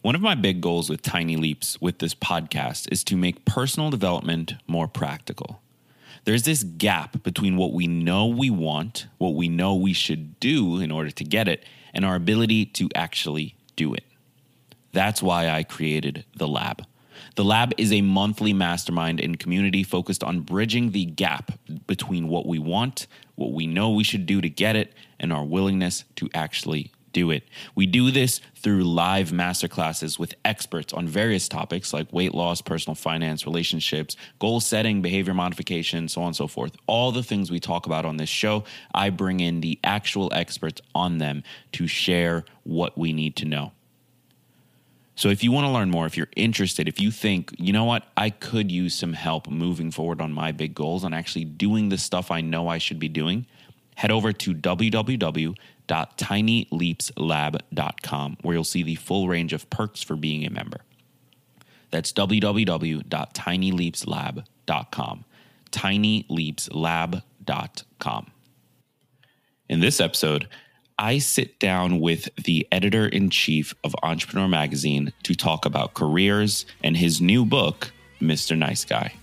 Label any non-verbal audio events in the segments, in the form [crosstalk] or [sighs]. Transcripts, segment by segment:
One of my big goals with Tiny Leaps with this podcast is to make personal development more practical. There's this gap between what we know we want, what we know we should do in order to get it, and our ability to actually do it. That's why I created the lab. The lab is a monthly mastermind and community focused on bridging the gap between what we want, what we know we should do to get it, and our willingness to actually do it. We do this through live masterclasses with experts on various topics like weight loss, personal finance, relationships, goal setting, behavior modification, so on and so forth. All the things we talk about on this show, I bring in the actual experts on them to share what we need to know. So if you want to learn more, if you're interested, if you think, you know what, I could use some help moving forward on my big goals and actually doing the stuff I know I should be doing, head over to www.tinyleapslab.com where you'll see the full range of perks for being a member. That's www.tinyleapslab.com. tinyleapslab.com. In this episode, I sit down with the editor in chief of Entrepreneur Magazine to talk about careers and his new book, Mr. Nice Guy.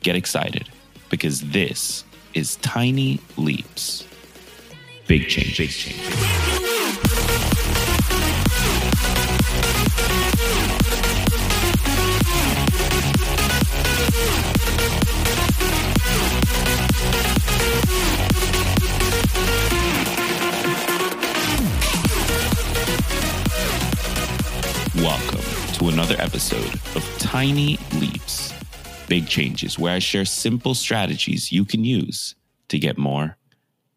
Get excited because this is Tiny Leaps. Big change, big change. Welcome to another episode of Tiny Leaps, Big Changes, where I share simple strategies you can use to get more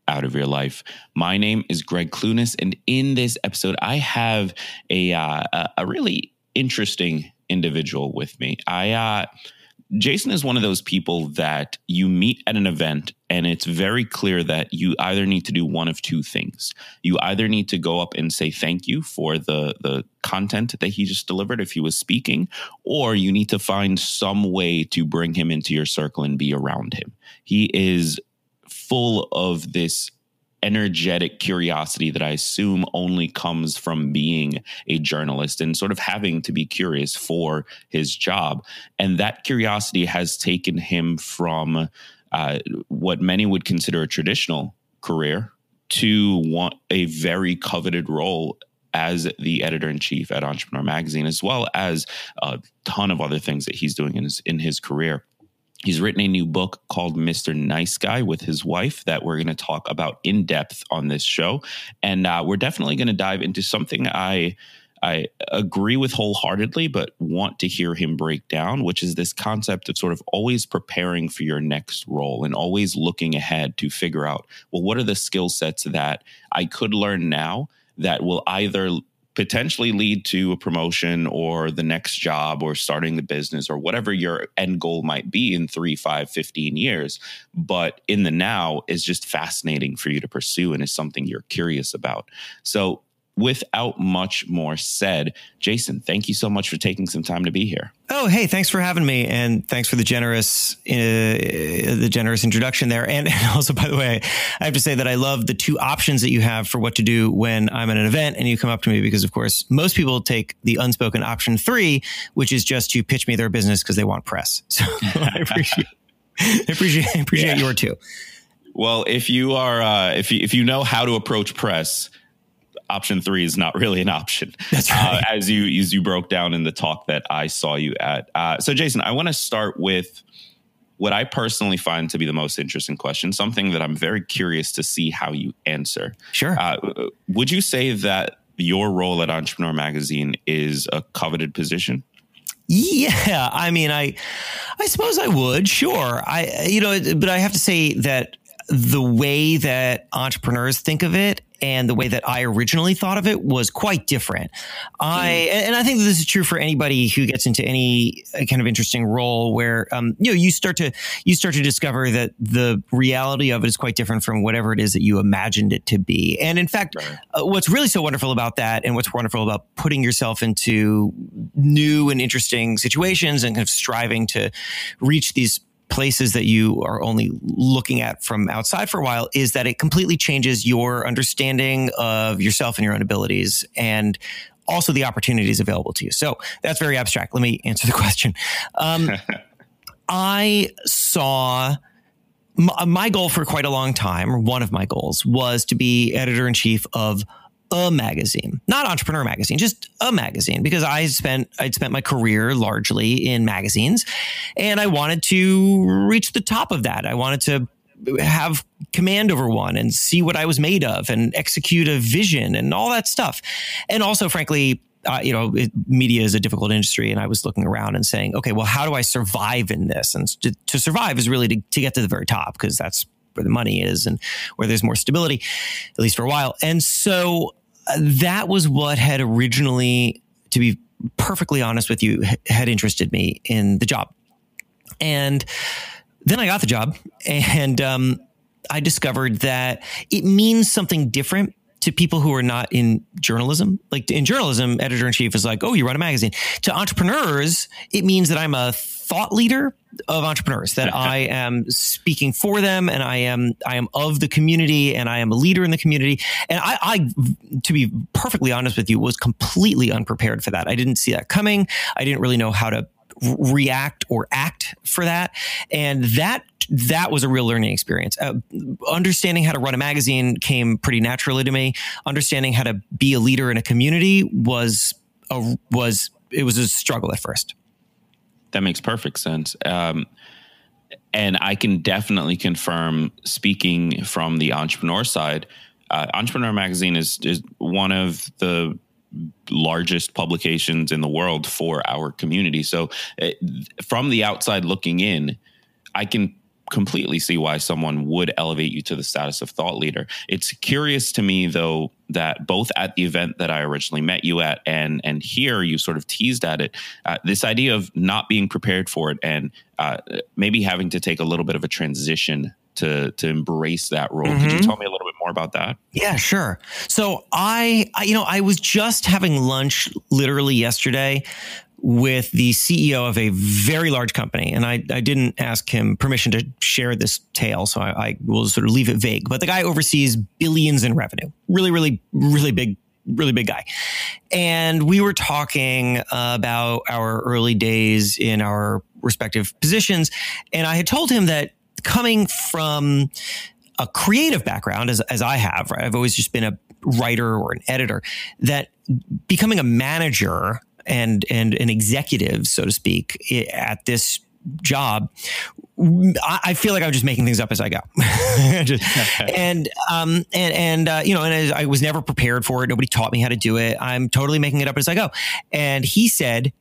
out of your life. My name is Gregg Clunis, and in this episode, I have a uh, a really interesting individual with me. I uh, Jason is one of those people that you meet at an event and it's very clear that you either need to do one of two things. You either need to go up and say thank you for the the content that he just delivered if he was speaking or you need to find some way to bring him into your circle and be around him. He is full of this energetic curiosity that I assume only comes from being a journalist and sort of having to be curious for his job. And that curiosity has taken him from uh, what many would consider a traditional career to want a very coveted role as the editor in chief at Entrepreneur Magazine, as well as a ton of other things that he's doing in his in his career. He's written a new book called Mr. Nice Guy with his wife that we're going to talk about in depth on this show, and uh, we're definitely going to dive into something I I agree with wholeheartedly, but want to hear him break down, which is this concept of sort of always preparing for your next role and always looking ahead to figure out, well, what are the skill sets that I could learn now that will either potentially lead to a promotion or the next job or starting the business or whatever your end goal might be in three, five, 15 years. But in the now is just fascinating for you to pursue and is something you're curious about. So without much more said, Jason, thank you so much for taking some time to be here. Oh, hey, thanks for having me, and thanks for the generous, uh, the generous introduction there. And, [laughs] and also, by the way, I have to say that I love the two options that you have for what to do when I'm at an event and you come up to me because, of course, most people take the unspoken option three, which is just to pitch me their business because they want press. [laughs] So I appreciate, I appreciate, I appreciate Yeah. your two. Well, if you are, uh, if you, if you know how to approach press, option three is not really an option. [laughs] That's right. Uh, as you as you broke down in the talk that I saw you at. Uh, so, Jason, I want to start with what I personally find to be the most interesting question, something that I'm very curious to see how you answer. Sure. Uh, would you say that your role at Entrepreneur Magazine is a coveted position? Yeah, I mean, I, I suppose I would. Sure, I, you know, but I have to say that the way that entrepreneurs think of it and the way that I originally thought of it was quite different. I, and I think this is true for anybody who gets into any kind of interesting role where, um, you know, you start to, you start to discover that the reality of it is quite different from whatever it is that you imagined it to be. And in fact, Right. uh, what's really so wonderful about that and what's wonderful about putting yourself into new and interesting situations and kind of striving to reach these places that you are only looking at from outside for a while is that it completely changes your understanding of yourself and your own abilities and also the opportunities available to you. So that's very abstract. Let me answer the [laughs] question. Um, [laughs] I saw my goal for quite a long time, one of my goals was to be editor in chief of a magazine, not entrepreneur magazine, just a magazine, because I spent I'd spent my career largely in magazines, and I wanted to reach the top of that. I wanted to have command over one and see what I was made of and execute a vision and all that stuff. And also, frankly, uh, you know, it, media is a difficult industry. And I was looking around and saying, okay, well, how do I survive in this? And to, to survive is really to, to get to the very top because that's where the money is and where there's more stability, at least for a while. And so uh, that was what had originally, to be perfectly honest with you, had interested me in the job. And then I got the job and um, I discovered that it means something different to people who are not in journalism. Like in journalism, editor in chief is like, oh, you run a magazine. To entrepreneurs, it means that I'm a thought leader of entrepreneurs that I am speaking for them and I am I am of the community and I am a leader in the community and I, I to be perfectly honest with you was completely unprepared for that I didn't see that coming I didn't really know how to react or act for that. And that that was a real learning experience. Uh, understanding how to run a magazine came pretty naturally to me. Understanding how to be a leader in a community was a, was it was a struggle at first. That makes perfect sense. Um, and I can definitely confirm, speaking from the entrepreneur side, uh, Entrepreneur Magazine is is one of the largest publications in the world for our community. So, eh, from the outside looking in, I can completely see why someone would elevate you to the status of thought leader. It's curious to me though that both at the event that I originally met you at and and here you sort of teased at it uh, this idea of not being prepared for it and uh, maybe having to take a little bit of a transition to to embrace that role. Mm-hmm. Could you mm-hmm. tell me a little bit more about that? Yeah, sure. So I, I, you know, I was just having lunch literally yesterday with the CEO of a very large company, and I, I didn't ask him permission to share this tale, so I, I will sort of leave it vague. But the guy oversees billions in revenue, really, really, really big really big guy. And we were talking about our early days in our respective positions. And I had told him that coming from a creative background, as, as I have, right? I've always just been a writer or an editor, that becoming a manager and, and an executive, so to speak, at this job, I feel like I'm just making things up as I go. [laughs] just, and, um, and, and, uh, you know, and I was never prepared for it. Nobody taught me how to do it. I'm totally making it up as I go. And he said,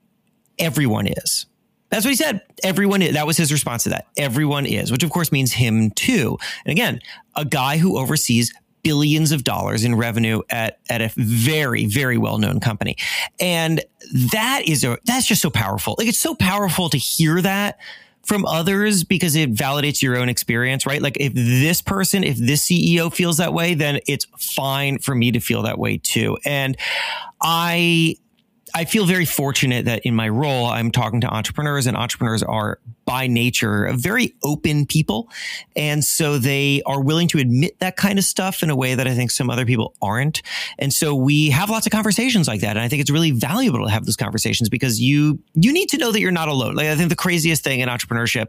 everyone is. That's what he said. Everyone is. That was his response to that. Everyone is, which of course means him too. And again, a guy who oversees billions of dollars in revenue at, at a very, very well known company. And that is a, that's just so powerful. Like it's so powerful to hear that from others because it validates your own experience, right? Like if this person, if this CEO feels that way, then it's fine for me to feel that way too. And I, I feel very fortunate that in my role, I'm talking to entrepreneurs, and entrepreneurs are by nature very open people. And so they are willing to admit that kind of stuff in a way that I think some other people aren't. And so we have lots of conversations like that. And I think it's really valuable to have those conversations because you, you need to know that you're not alone. Like I think the craziest thing in entrepreneurship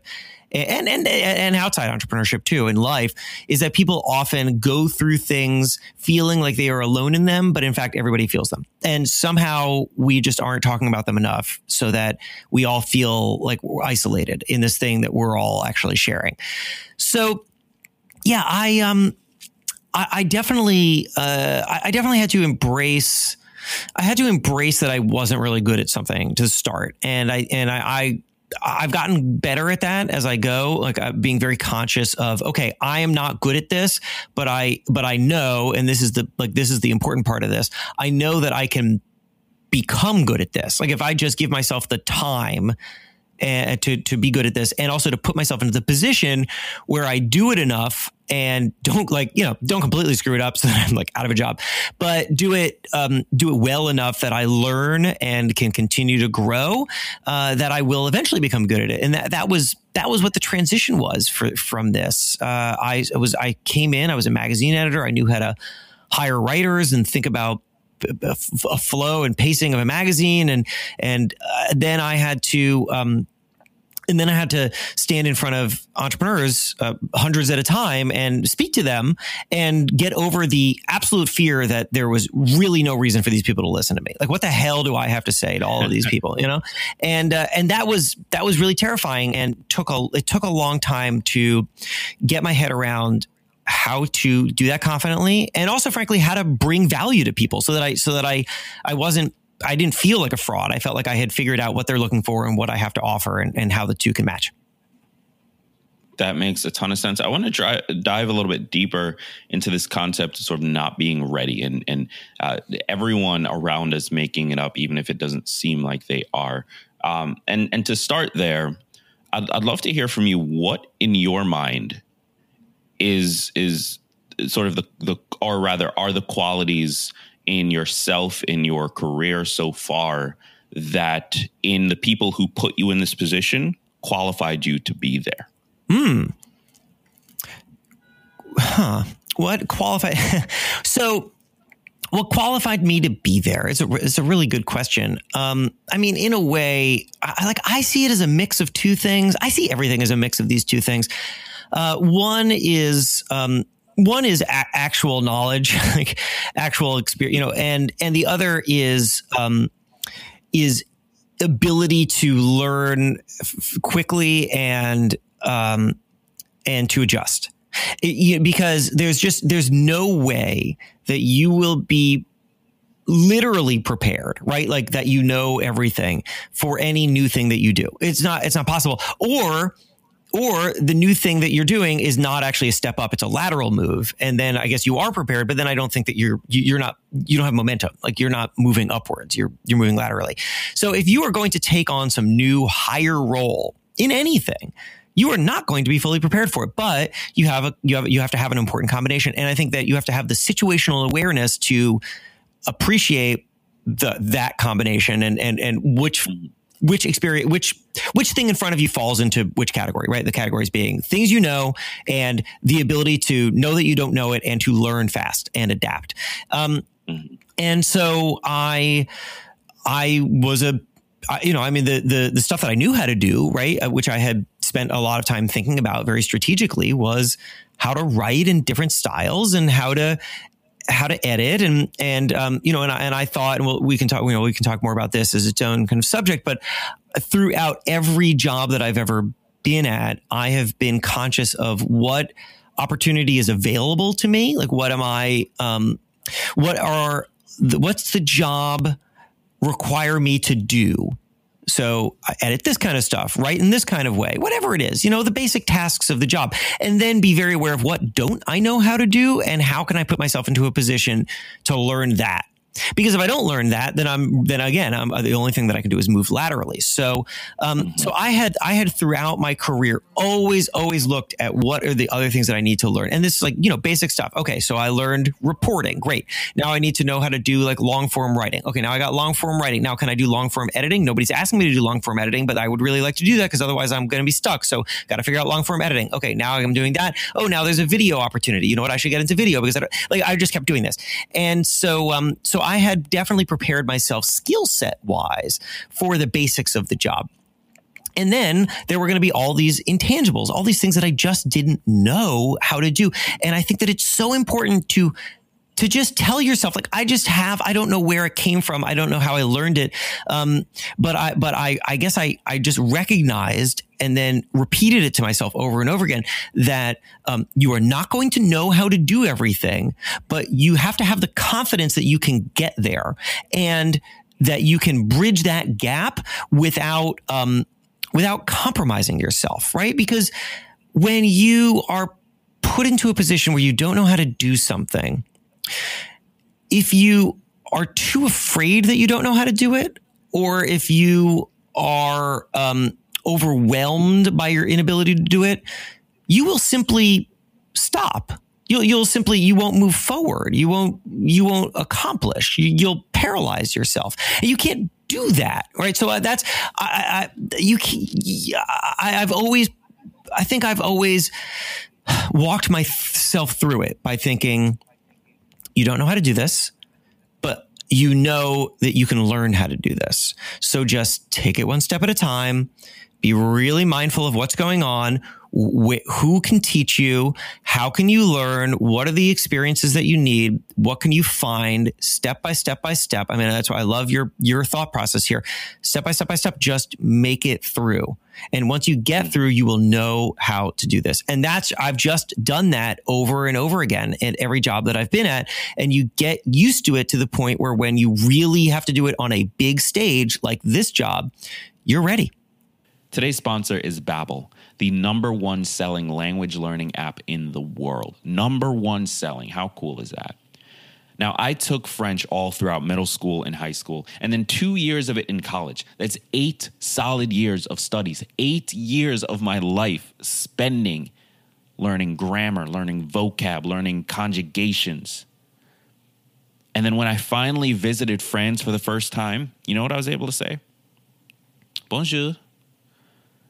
and and and outside entrepreneurship too in life is that people often go through things feeling like they are alone in them, but in fact everybody feels them, and somehow we just aren't talking about them enough, so that we all feel like we're isolated in this thing that we're all actually sharing. So, yeah, I um, I, I definitely uh, I definitely had to embrace. I had to embrace that I wasn't really good at something to start, and I and I, I I've gotten better at that as I go, like uh, being very conscious of, okay, I am not good at this, but I, but I know, and this is the, like, this is the important part of this. I know that I can become good at this. Like if I just give myself the time and to to be good at this and also to put myself into the position where I do it enough and don't like you know don't completely screw it up so [laughs] that I'm like out of a job but do it um, do it well enough that I learn and can continue to grow uh, that I will eventually become good at it. And that that was that was what the transition was for from this. Uh, I was I came in I was a magazine editor. I knew how to hire writers and think about a flow and pacing of a magazine, and and uh, then I had to. Um, and then I had to stand in front of entrepreneurs, uh, hundreds at a time, and speak to them and get over the absolute fear that there was really no reason for these people to listen to me. Like, what the hell do I have to say to all of these [laughs] people? You know, and uh, and that was that was really terrifying, and took a it took a long time to get my head around how to do that confidently and also frankly how to bring value to people so that I so that I I wasn't I didn't feel like a fraud. I felt like I had figured out what they're looking for and what I have to offer and, and how the two can match. That makes a ton of sense. I want to try, dive a little bit deeper into this concept of sort of not being ready and and uh, everyone around us making it up, even if it doesn't seem like they are. Um, and and to start there, I'd, I'd love to hear from you. What in your mind is is sort of the the or rather are the qualities in yourself in your career so far that in the people who put you in this position qualified you to be there hmm huh what qualified [laughs] so what qualified me to be there is a, it's a really good question. Um, I mean, in a way, I, like I see it as a mix of two things. I see everything as a mix of these two things. Uh, one is um, one is a- actual knowledge, [laughs] like actual experience, you know, and and the other is um, is ability to learn f- quickly and um, and to adjust. It, you, because there's just there's no way that you will be literally prepared, right? Like that you know everything for any new thing that you do. It's not it's not possible. Or or the new thing that you're doing is not actually a step up; it's a lateral move, and then I guess you are prepared. But then I don't think that you're you're not you don't have momentum. Like you're not moving upwards; you're you're moving laterally. So if you are going to take on some new higher role in anything, you are not going to be fully prepared for it. But you have a you have you have to have an important combination, and I think that you have to have the situational awareness to appreciate the that combination and and and which which experience which which thing in front of you falls into which category right the categories being things you know and the ability to know that you don't know it and to learn fast and adapt um, mm-hmm. and so i i was a you know i mean the, the the stuff that i knew how to do right uh, which i had spent a lot of time thinking about very strategically was how to write in different styles and how to how to edit and and um, you know and I, and I thought and we can talk you know we can talk more about this as its own kind of subject but throughout every job that I've ever been at I have been conscious of what opportunity is available to me. Like what am I um, what are the, what's the job require me to do so edit this kind of stuff, write in this kind of way, whatever it is, you know, the basic tasks of the job. And then be very aware of what don't I know how to do and how can I put myself into a position to learn that because if I don't learn that, then I'm then again I'm the only thing that I can do is move laterally. So um, mm-hmm. so I had I had throughout my career always always looked at what are the other things that I need to learn, and this is like you know basic stuff. Okay, so I learned reporting, great. Now I need to know how to do like long form writing. Okay, now I got long form writing. Now can I do long form editing? Nobody's asking me to do long form editing, but I would really like to do that because otherwise I'm going to be stuck. So got to figure out long form editing. Okay, now I'm doing that. Oh, now there's a video opportunity. You know what? I should get into video because I like I just kept doing this, and so um so I had definitely prepared myself skill set wise for the basics of the job. And then there were going to be all these intangibles, all these things that I just didn't know how to do. And I think that it's so important to to just tell yourself like i just have i don't know where it came from. I don't know how i learned it. Um, but i but i i guess i i just recognized and then repeated it to myself over and over again that um, you are not going to know how to do everything but you have to have the confidence that you can get there and that you can bridge that gap without um, without compromising yourself right? Because when you are put into a position where you don't know how to do something if you are too afraid that you don't know how to do it, or if you are um, overwhelmed by your inability to do it, you will simply stop. You'll, you'll simply you won't move forward. You won't you won't accomplish. You, will paralyze yourself. And you can't do that, right? So uh, that's I, I you I, I've always I think I've always walked myself through it by thinking you don't know how to do this, but you know that you can learn how to do this. So just take it one step at a time. Be really mindful of what's going on. Wh- who can teach you? How can you learn? What are the experiences that you need? What can you find step by step by step? I mean, that's why I love your, your thought process here. Step by step by step, just make it through. And once you get hmm. through, you will know how to do this. And that's, I've just done that over and over again at every job that I've been at. And you get used to it to the point where when you really have to do it on a big stage like this job, you're ready. Today's sponsor is Babbel, the number one selling language learning app in the world. Number one selling. How cool is that? Now, I took French all throughout middle school and high school, and then two years of it in college. That's eight solid years of studies, eight years of my life spending learning grammar, learning vocab, learning conjugations. And then when I finally visited France for the first time, you know what I was able to say? Bonjour.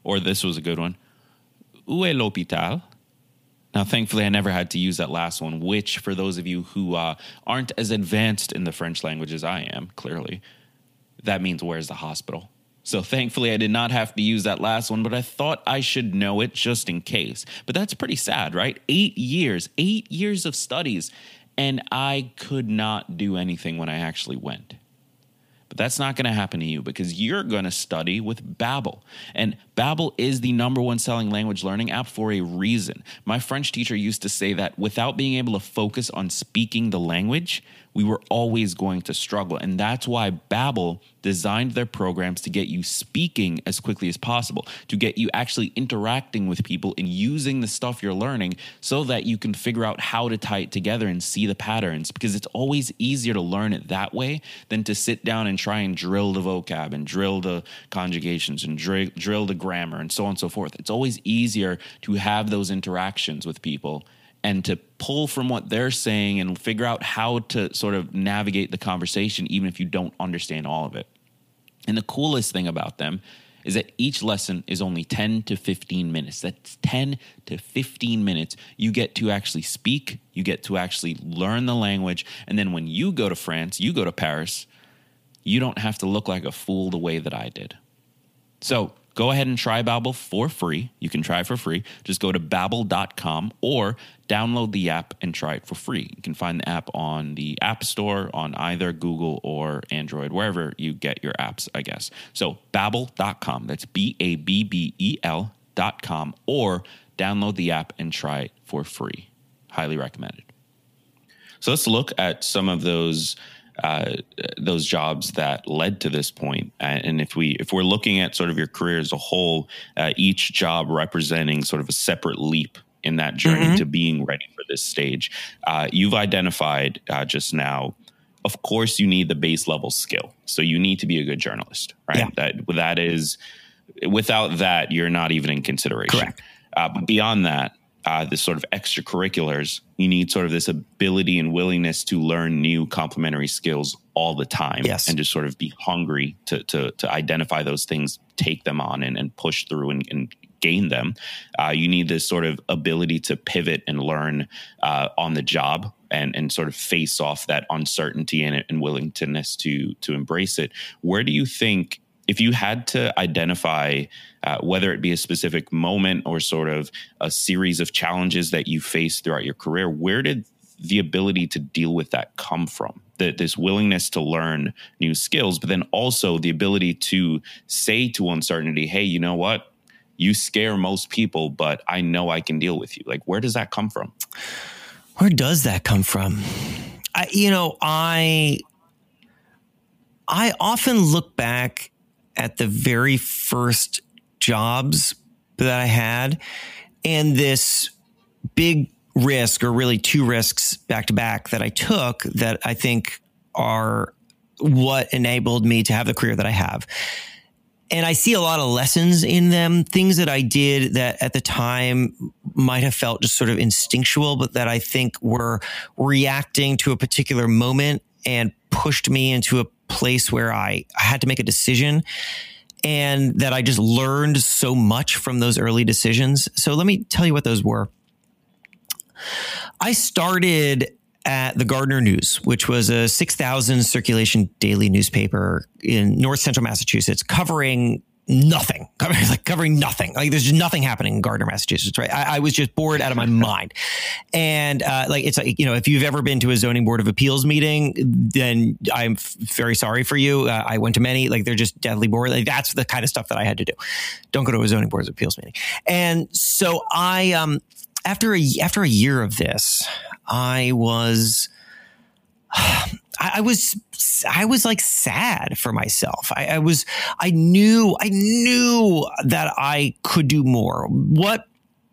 Or this was a good one. Où est l'hôpital? Now, thankfully, I never had to use that last one, which, for those of you who uh, aren't as advanced in the French language as I am, clearly, that means where's the hospital? So thankfully, I did not have to use that last one, but I thought I should know it just in case. But that's pretty sad, right? Eight years, eight years of studies, and I could not do anything when I actually went. That's not going to happen to you because you're going to study with Babbel. And Babbel is the number one selling language learning app for a reason. My French teacher used to say that without being able to focus on speaking the language, we were always going to struggle. And that's why Babbel designed their programs to get you speaking as quickly as possible, to get you actually interacting with people and using the stuff you're learning so that you can figure out how to tie it together and see the patterns because it's always easier to learn it that way than to sit down and try and drill the vocab and drill the conjugations and drill, drill the grammar and so on and so forth. It's always easier to have those interactions with people and to pull from what they're saying and figure out how to sort of navigate the conversation, even if you don't understand all of it. And the coolest thing about them is that each lesson is only 10 to 15 minutes. That's 10 to 15 minutes. You get to actually speak, you get to actually learn the language. And then when you go to France, you go to Paris, you don't have to look like a fool the way that I did. So go ahead and try Babbel for free. You can try it for free. Just go to babbel.com or download the app and try it for free. You can find the app on the App Store on either Google or Android, wherever you get your apps, I guess. So babbel.com. That's B A B B E L.com or download the app and try it for free. Highly recommended. So let's look at some of those uh, those jobs that led to this point. And if we if we're looking at sort of your career as a whole, uh, each job representing sort of a separate leap in that journey mm-hmm. to being ready for this stage, uh, you've identified uh, just now. Of course, you need the base level skill. So you need to be a good journalist, right? Yeah. That that is without that, you're not even in consideration. Correct. Uh, but beyond that, uh, this sort of extracurriculars, you need sort of this ability and willingness to learn new complementary skills all the time. Yes. And just sort of be hungry to, to, to identify those things, take them on and, and push through and, and gain them. Uh, you need this sort of ability to pivot and learn uh, on the job and, and sort of face off that uncertainty and, and willingness to, to embrace it. Where do you think if you had to identify uh, whether it be a specific moment or sort of a series of challenges that you faced throughout your career, where did the ability to deal with that come from? That this willingness to learn new skills, but then also the ability to say to uncertainty, hey, you know what? You scare most people, but I know I can deal with you. Like, where does that come from? Where does that come from? I, you know, I I often look back at the very first jobs that I had and this big risk or really two risks back to back that I took that I think are what enabled me to have the career that I have. And I see a lot of lessons in them, things that I did that at the time might have felt just sort of instinctual, but that I think were reacting to a particular moment and pushed me into a place where I, I had to make a decision and that I just learned so much from those early decisions. So let me tell you what those were. I started at the Gardner News, which was a 6,000 circulation daily newspaper in north central Massachusetts, covering nothing, [laughs] covering, like covering nothing. Like there's just nothing happening in Gardner, Massachusetts. Right? I, I was just bored out of my [laughs] mind, and uh, like it's like you know, if you've ever been to a zoning board of appeals meeting, then I'm f- very sorry for you. Uh, I went to many. Like they're just deadly bored. Like that's the kind of stuff that I had to do. Don't go to a zoning board of appeals meeting. And so I um after a after a year of this, I was. [sighs] I, was I was like sad for myself. I, I was I knew I knew that I could do more. What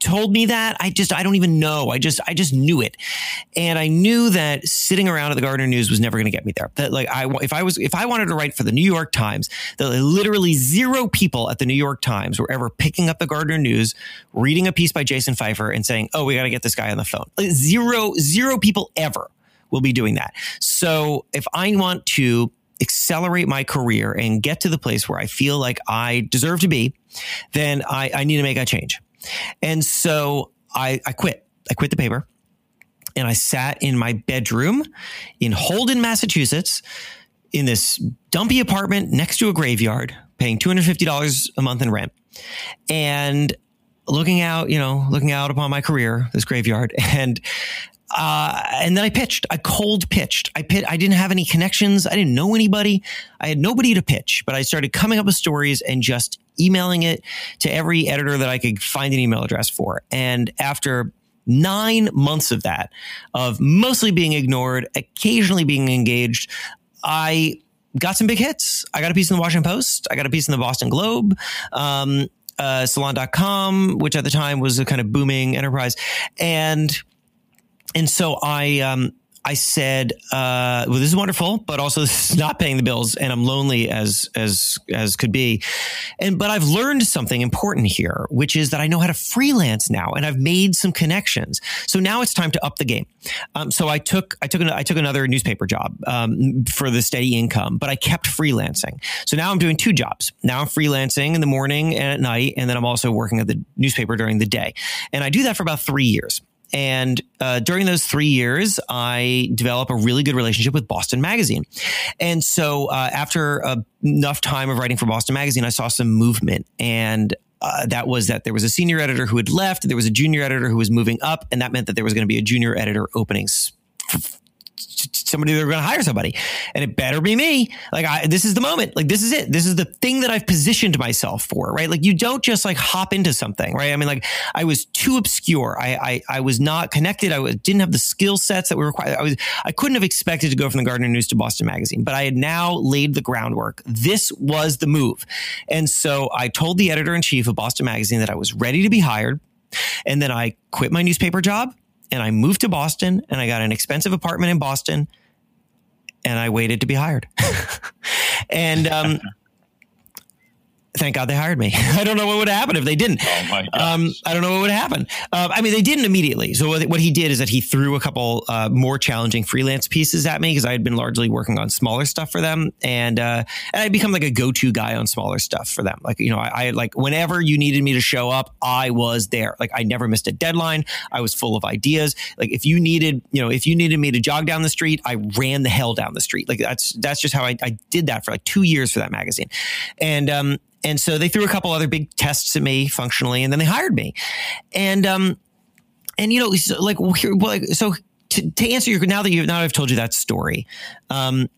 told me that i just i don't even know. I just i just knew it. And i knew that sitting around at the gardner news was never going to get me there. That like i if i was if i wanted to write for the new york times that literally zero people at the new york times were ever picking up the gardner news reading a piece by jason feifer and saying oh we got to get this guy on the phone. Like zero zero people ever will be doing that. So if I want to accelerate my career and get to the place where I feel like I deserve to be, then I, I need to make a change. And so I, I quit. I quit the paper and I sat in my bedroom in Holden, Massachusetts, in this dumpy apartment next to a graveyard, paying $250 a month in rent. And looking out, you know, looking out upon my career, this graveyard, [laughs] and uh, and then I pitched. I cold pitched. I pit. I didn't have any connections. I didn't know anybody. I had nobody to pitch. But I started coming up with stories and just emailing it to every editor that I could find an email address for. And after nine months of that, of mostly being ignored, occasionally being engaged, I got some big hits. I got a piece in the Washington Post. I got a piece in the Boston Globe. Um, uh, salon.com, which at the time was a kind of booming enterprise. And and so I um, I said, uh, "Well, this is wonderful, but also [laughs] this is not paying the bills, and I'm lonely as as as could be." And but I've learned something important here, which is that I know how to freelance now, and I've made some connections. So now it's time to up the game. Um, so I took I took an, I took another newspaper job um, for the steady income, but I kept freelancing. So now I'm doing two jobs. Now I'm freelancing in the morning and at night, and then I'm also working at the newspaper during the day, and I do that for about three years. And uh, during those three years, I developed a really good relationship with Boston Magazine. And so uh, after enough time of writing for Boston Magazine, I saw some movement. And uh, that was that there was a senior editor who had left, there was a junior editor who was moving up, and that meant that there was going to be a junior editor opening somebody they're going to hire somebody. And it better be me. Like I, this is the moment. Like this is it. This is the thing that i've positioned myself for right? Like you don't just like hop into something right? I mean like i was too obscure. I i, I was not connected. I was, didn't have the skill sets that were required. I was i couldn't have expected to go from the gardner news to boston magazine but i had now laid the groundwork. This was the move. And so i told the editor-in-chief of boston magazine that i was ready to be hired. And then i quit my newspaper job and I moved to Boston and I got an expensive apartment in Boston and I waited to be hired. [laughs] and um, thank God they hired me. [laughs] I don't know what would happen if they didn't. Oh um, I don't know what would happen. Uh, I mean, they didn't immediately. So what, what, he did is that he threw a couple uh, more challenging freelance pieces at me because I had been largely working on smaller stuff for them, and uh, and I become like a go to guy on smaller stuff for them. Like you know, I, I, like whenever you needed me to show up, I was there. Like I never missed a deadline. I was full of ideas. Like if you needed, you know, if you needed me to jog down the street, I ran the hell down the street. Like that's that's just how I, I did that for like two years for that magazine, and um and so they threw a couple other big tests at me functionally, and then they hired me. And um, and you know, like, so to, to answer your now that you now I've told you that story, um,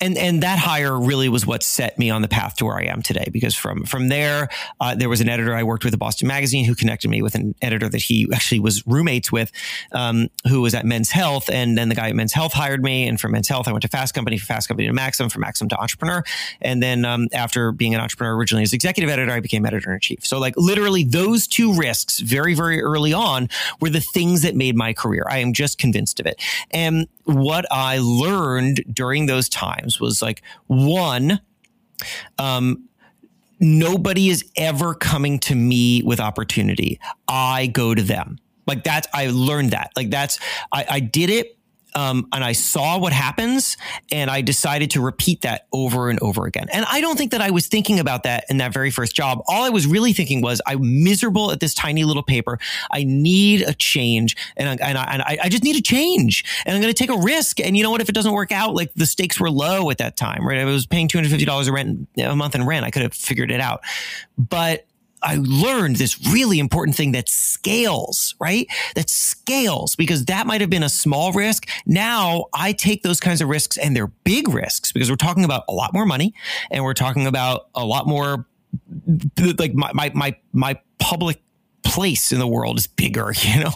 and and that hire really was what set me on the path to where I am today. Because from from there, uh, there was an editor I worked with at Boston Magazine who connected me with an editor that he actually was roommates with, um, who was at Men's Health, and then the guy at Men's Health hired me, and from Men's Health I went to Fast Company, from Fast Company to Maxim, from Maxim to Entrepreneur, and then um, after being an entrepreneur originally as executive editor, I became editor in chief. So like literally those two risks, very very early on, were the things that made my career. I am just convinced of it, and what I learned during those times was like one, um, nobody is ever coming to me with opportunity. I go to them. Like that's, I learned that. Like that's, I, I did it um, and I saw what happens, and I decided to repeat that over and over again. And I don't think that I was thinking about that in that very first job. All I was really thinking was, I'm miserable at this tiny little paper. I need a change, and I, and I, and I just need a change, and I'm going to take a risk. And you know what? If it doesn't work out, like the stakes were low at that time, right? I was paying two hundred fifty dollars a rent a month in rent. I could have figured it out, but I learned this really important thing that scales, right? That scales because that might have been a small risk. Now I take those kinds of risks and they're big risks because we're talking about a lot more money and we're talking about a lot more like my, my, my, my public place in the world is bigger, [laughs] you know?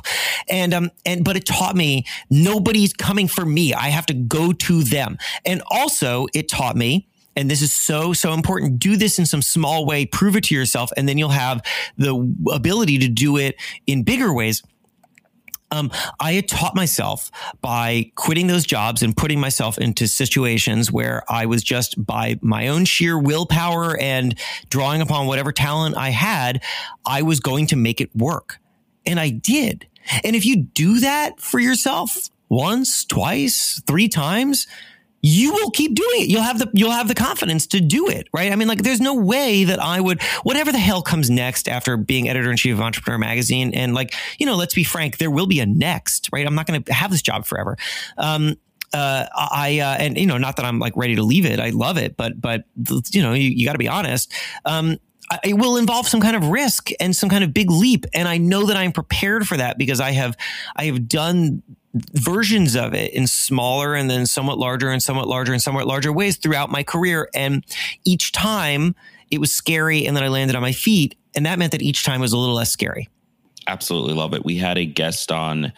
And, um, and, but it taught me nobody's coming for me. I have to go to them. And also it taught me and this is so, so important. Do this in some small way, prove it to yourself, and then you'll have the ability to do it in bigger ways. Um, I had taught myself by quitting those jobs and putting myself into situations where I was just by my own sheer willpower and drawing upon whatever talent I had, I was going to make it work. And I did. And if you do that for yourself once, twice, three times, you will keep doing it. You'll have the you'll have the confidence to do it, right? I mean, like there's no way that I would whatever the hell comes next after being editor in chief of Entrepreneur Magazine, and like you know, let's be frank, there will be a next, right? I'm not going to have this job forever. Um, uh, I uh, and you know, not that I'm like ready to leave it. I love it, but but you know, you, you got to be honest. Um, it will involve some kind of risk and some kind of big leap, and I know that I'm prepared for that because I have I have done versions of it in smaller and then somewhat larger and somewhat larger and somewhat larger ways throughout my career. And each time it was scary and then I landed on my feet. And that meant that each time was a little less scary. Absolutely love it. We had a guest on uh,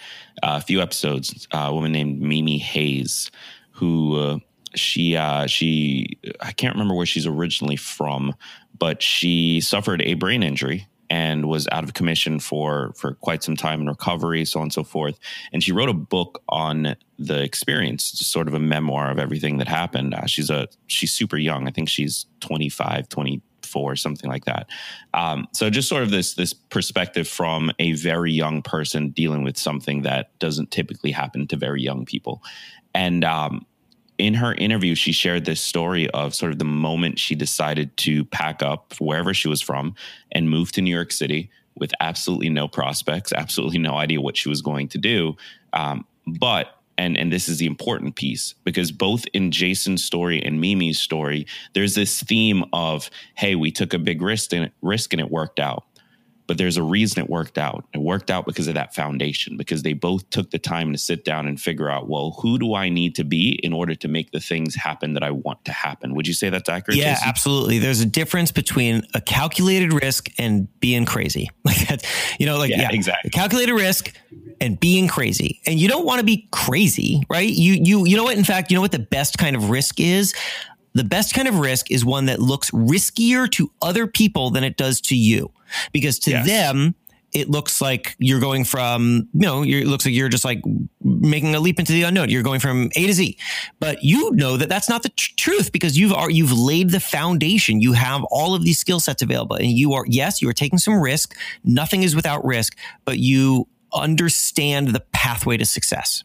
a few episodes, uh, a woman named Mimi Hayes, who uh, she uh, she I can't remember where she's originally from, but she suffered a brain injury and was out of commission for for quite some time in recovery, so on and so forth. And she wrote a book on the experience, sort of a memoir of everything that happened. Uh, she's a she's super young. I think she's 25, 24, something like that. Um, so just sort of this this perspective from a very young person dealing with something that doesn't typically happen to very young people. And um, in her interview, she shared this story of sort of the moment she decided to pack up wherever she was from and move to New York City with absolutely no prospects, absolutely no idea what she was going to do. Um, but and and this is the important piece because both in Jason's story and Mimi's story, there's this theme of hey, we took a big risk and risk and it worked out but there's a reason it worked out. It worked out because of that foundation, because they both took the time to sit down and figure out, well, who do I need to be in order to make the things happen that I want to happen? Would you say that's accurate? Yeah, Jason? absolutely. There's a difference between a calculated risk and being crazy. [laughs] Like that, you know, like yeah, yeah exactly. Calculated risk and being crazy. And you don't want to be crazy, right? You you you know what? In fact, you know what the best kind of risk is? The best kind of risk is one that looks riskier to other people than it does to you because to yes. them, it looks like you're going from, you know, it looks like you're just like making a leap into the unknown. You're going from A to Z, but you know that that's not the tr- truth because you've you've laid the foundation. You have all of these skill sets available, and you are yes, you are taking some risk. Nothing is without risk, but you understand the pathway to success.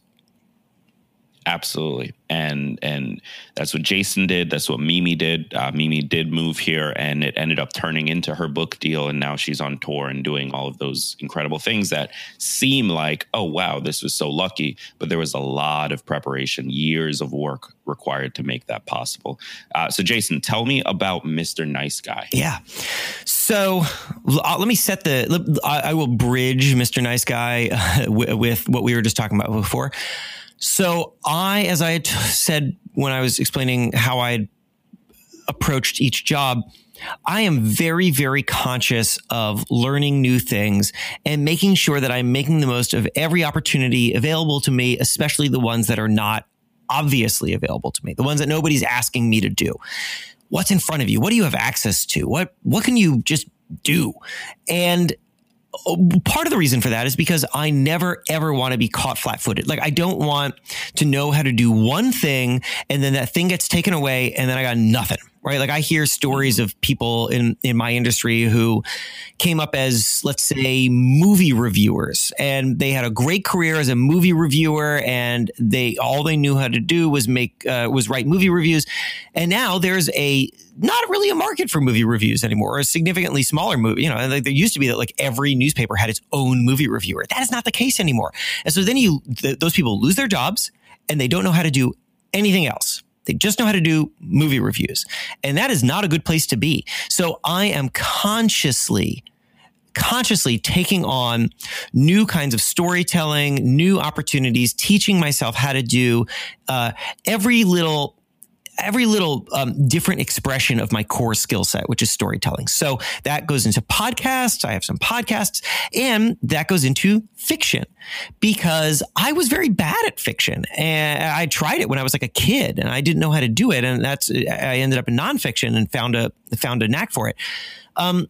Absolutely, and and that's what Jason did. That's what Mimi did. Uh, Mimi did move here, and it ended up turning into her book deal. And now she's on tour and doing all of those incredible things that seem like, oh wow, this was so lucky. But there was a lot of preparation, years of work required to make that possible. Uh, so, Jason, tell me about Mr. Nice Guy. Yeah. So uh, let me set the. I, I will bridge Mr. Nice Guy [laughs] with what we were just talking about before. So I, as I had [laughs] said when I was explaining how I had approached each job, I am very, very conscious of learning new things and making sure that I'm making the most of every opportunity available to me, especially the ones that are not obviously available to me, the ones that nobody's asking me to do. What's in front of you? What do you have access to? What what can you just do? And part of the reason for that is because I never ever want to be caught flat footed. Like I don't want to know how to do one thing and then that thing gets taken away and then I got nothing. Right? Like I hear stories of people in in my industry who came up as let's say movie reviewers and they had a great career as a movie reviewer and they all they knew how to do was make uh, was write movie reviews and now there's a not really a market for movie reviews anymore, or a significantly smaller movie. You know, like there used to be that like every newspaper had its own movie reviewer. That is not the case anymore. And so then you, th- those people lose their jobs and they don't know how to do anything else. They just know how to do movie reviews. And that is not a good place to be. So I am consciously consciously taking on new kinds of storytelling, new opportunities, teaching myself how to do uh, every little every little um, different expression of my core skill set, which is storytelling. So that goes into podcasts. I have some podcasts and that goes into fiction because I was very bad at fiction and I tried it when I was like a kid and I didn't know how to do it. And that's, I ended up in nonfiction and found a, found a knack for it. Um,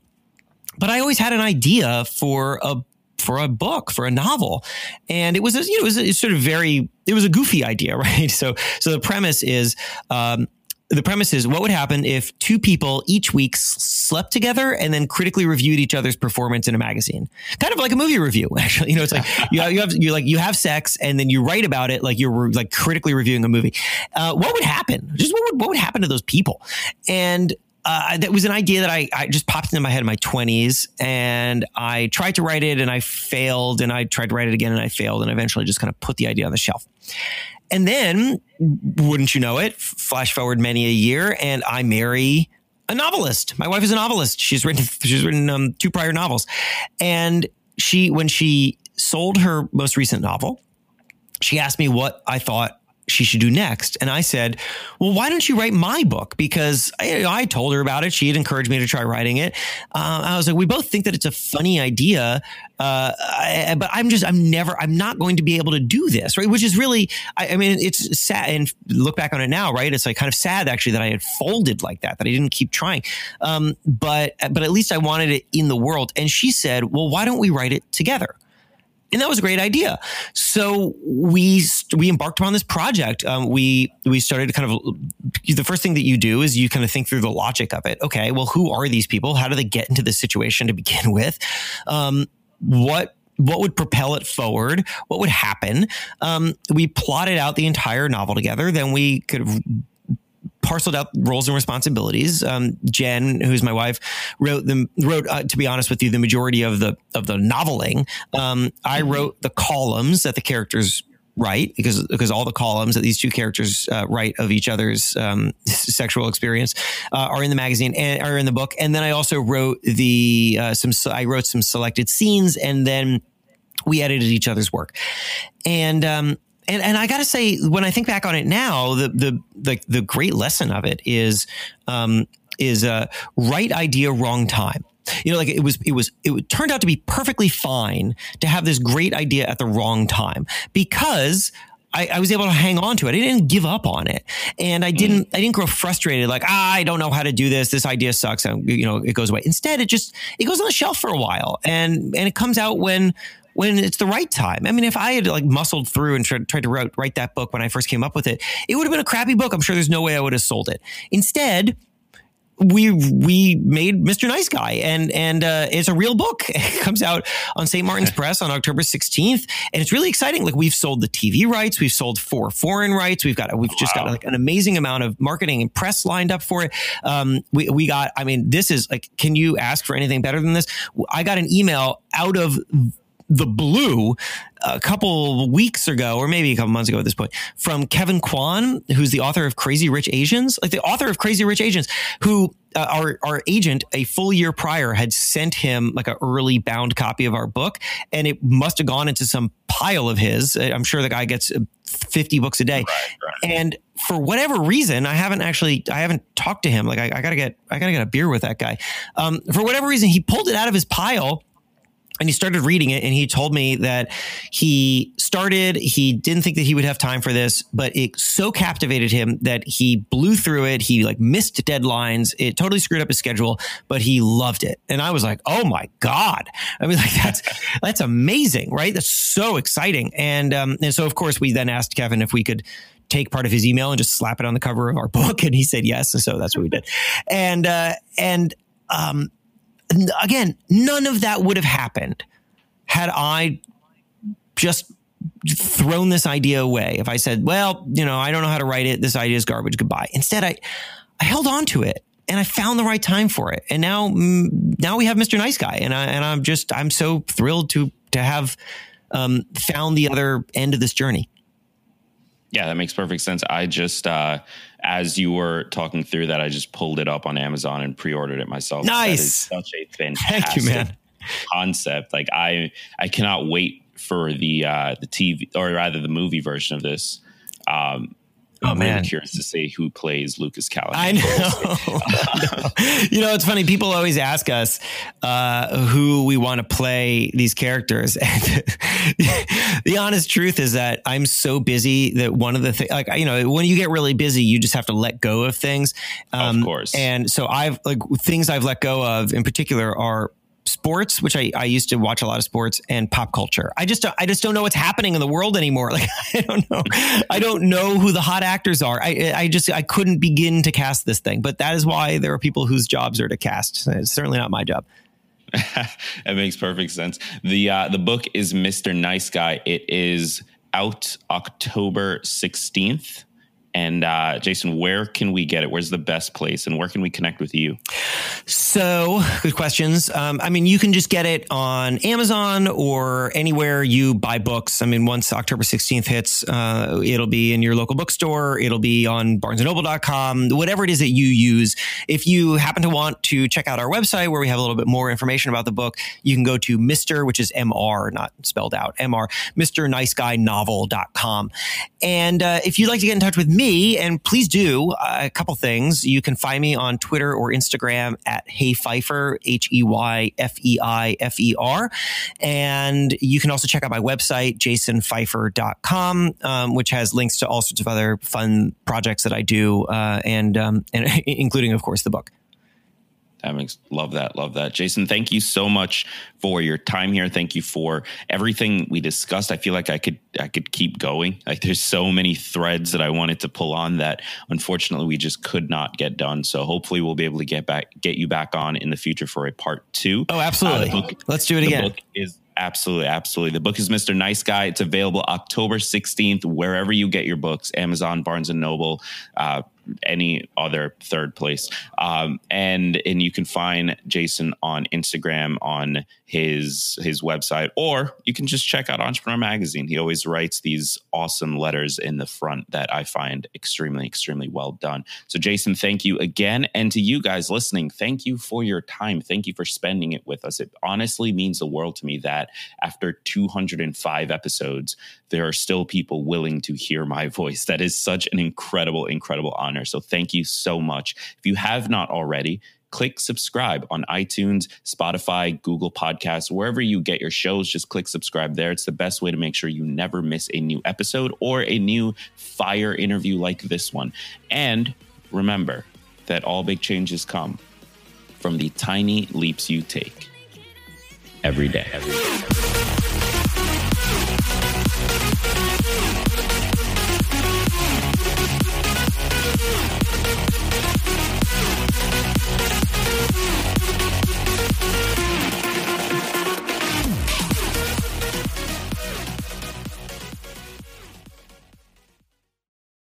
but I always had an idea for a for a book for a novel. And it was a, you know it was a, sort of very it was a goofy idea [laughs] right? So so the premise is um, the premise is what would happen if two people each week slept together and then critically reviewed each other's performance in a magazine. Kind of like a movie review [laughs] actually. You know it's like [laughs] you have, you have you like you have sex and then you write about it like you're like critically reviewing a movie. Uh, what would happen? Just what would, what would happen to those people? And uh, that was an idea that I, I just popped into my head in my 20s and I tried to write it and I failed and I tried to write it again and I failed and eventually just kind of put the idea on the shelf. And then, wouldn't you know it, flash forward many a year and I marry a novelist. My wife is a novelist. She's written she's written um, two prior novels. And she when she sold her most recent novel, she asked me what I thought she should do next. And I said, well, why don't you write my book? Because I, I told her about it. She had encouraged me to try writing it. Uh, I was like, we both think that it's a funny idea. Uh, I, but I'm just, I'm never, I'm not going to be able to do this, right? Which is really, I, I, mean, it's sad and look back on it now, right? It's like kind of sad actually that I had folded like that, that I didn't keep trying. Um, but, but at least I wanted it in the world. And she said, well, why don't we write it together? And that was a great idea. So we we embarked upon this project. Um, we we started kind of the first thing that you do is you kind of think through the logic of it. Okay, well, who are these people? How do they get into this situation to begin with? Um, what what would propel it forward? What would happen? Um, we plotted out the entire novel together. Then we could parceled out roles and responsibilities. Um, Jen, who's my wife, wrote them. Wrote, uh, to be honest with you, the majority of the of the noveling. Um, I mm-hmm. wrote the columns that the characters write because because all the columns that these two characters uh, write of each other's um, [laughs] sexual experience uh, are in the magazine and are in the book. And then I also wrote the uh, some I wrote some selected scenes and then we edited each other's work. And um, and and I got to say, when I think back on it now, the the the, the great lesson of it is um, is uh, right idea, wrong time. You know, like it was, it was, it turned out to be perfectly fine to have this great idea at the wrong time because I, I, was able to hang on to it. I didn't give up on it, and I didn't. I didn't grow frustrated. Like ah, I don't know how to do this. This idea sucks. And, you know, it goes away. Instead, it just it goes on the shelf for a while, and and it comes out when when it's the right time. I mean, if I had like muscled through and tried, tried to write, write that book when I first came up with it, it would have been a crappy book. I'm sure there's no way I would have sold it. Instead, we we made Mr. Nice Guy, and and uh, it's a real book. [laughs] It comes out on St. Martin's [laughs] Press on October 16th, and it's really exciting. Like we've sold the TV rights, we've sold four foreign rights, we've got we've wow. just got like an amazing amount of marketing and press lined up for it. Um, we we got. I mean, this is like, can you ask for anything better than this? I got an email out of the blue a couple weeks ago, or maybe a couple months ago at this point, from Kevin Kwan, who's the author of Crazy Rich Asians, like the author of Crazy Rich Asians, who uh, our our agent a full year prior had sent him like an early bound copy of our book, and it must have gone into some pile of his. I'm sure the guy gets 50 books a day, right, right. and for whatever reason, I haven't actually I haven't talked to him. Like I, I gotta get I gotta get a beer with that guy. Um, for whatever reason, he pulled it out of his pile and he started reading it and he told me that he started he didn't think that he would have time for this but it so captivated him that he blew through it he like missed deadlines it totally screwed up his schedule but he loved it and i was like oh my god i mean [laughs] like that's that's amazing right that's so exciting and um and so of course we then asked kevin if we could take part of his email and just slap it on the cover of our [laughs] book? And he said yes. And so that's what we did. And, uh, and, um, again, none of that would have happened had I just thrown this idea away. If I said, well, you know, I don't know how to write it. This idea is garbage. Goodbye. Instead, I, I held on to it and I found the right time for it. And now, mm, now we have Mr. Nice Guy. And I, and I'm just, I'm so thrilled to, to have, um, found the other end of this journey. Yeah, that makes perfect sense. I just, uh, as you were talking through that, I just pulled it up on Amazon and pre-ordered it myself. Nice. such a fantastic [laughs] Thank you, man. concept. Like I, I cannot wait for the uh, the TV or rather the movie version of this. Um, Oh I'm man, really curious to see who plays Lucas Callahan. I know. [laughs] you know, it's funny. People always ask us uh, who we want to play these characters, [laughs] and the honest truth is that I'm so busy that one of the things, like you know, when you get really busy, you just have to let go of things. Um, of course. And so I've like things I've let go of in particular are sports, which I, I used to watch a lot of sports, and pop culture. I just I just don't know what's happening in the world anymore. [laughs] Like I don't know, I don't know who the hot actors are. I I just I couldn't begin to cast this thing. But that is why there are people whose jobs are to cast. It's certainly not my job. [laughs] it makes perfect sense. The uh, the book is Mr. Nice Guy. It is out October sixteenth. And uh, Jason, where can we get it? Where's the best place, and where can we connect with you? So, good questions. Um, I mean, you can just get it on Amazon or anywhere you buy books. I mean, once October 16th hits, uh, it'll be in your local bookstore. It'll be on barnesandnoble.com, whatever it is that you use. If you happen to want to check out our website where we have a little bit more information about the book, you can go to Mr., which is MR, not spelled out, MR, MrNiceGuyNovel.com. And uh, if you'd like to get in touch with me, me, and please do uh, a couple things. You can find me on Twitter or Instagram at Hey Feifer, H E Y F E I F E R. And you can also check out my website, jasonfeifer.com, um, which has links to all sorts of other fun projects that I do, uh, and, um, and [laughs] including, of course, the book. That love that, love that. Jason, thank you so much for your time here. Thank you for everything we discussed. I feel like I could I could keep going. Like there's so many threads that I wanted to pull on that unfortunately we just could not get done. So hopefully we'll be able to get back get you back on in the future for a part two. Oh, absolutely. Uh, book, Let's do it again. book is Absolutely, absolutely. The book is Mr. Nice Guy. It's available October 16th, wherever you get your books, Amazon, Barnes and Noble, uh, any other third place. Um, and and you can find Jason on Instagram on his his website, or you can just check out Entrepreneur Magazine. He always writes these awesome letters in the front that I find extremely extremely well done. So Jason, thank you again, and to you guys listening, thank you for your time. Thank you for spending it with us. It honestly means the world to me that after 205 episodes, there are still people willing to hear my [laughs] voice. That is such an incredible, incredible honor. So thank you so much. If you have not already, click subscribe on iTunes, Spotify, Google Podcasts, wherever you get your shows. Just click subscribe there. It's the best way to make sure you never miss a new episode or a new fire interview like this one. And remember that all big changes come from the tiny leaps you take every day. Every day.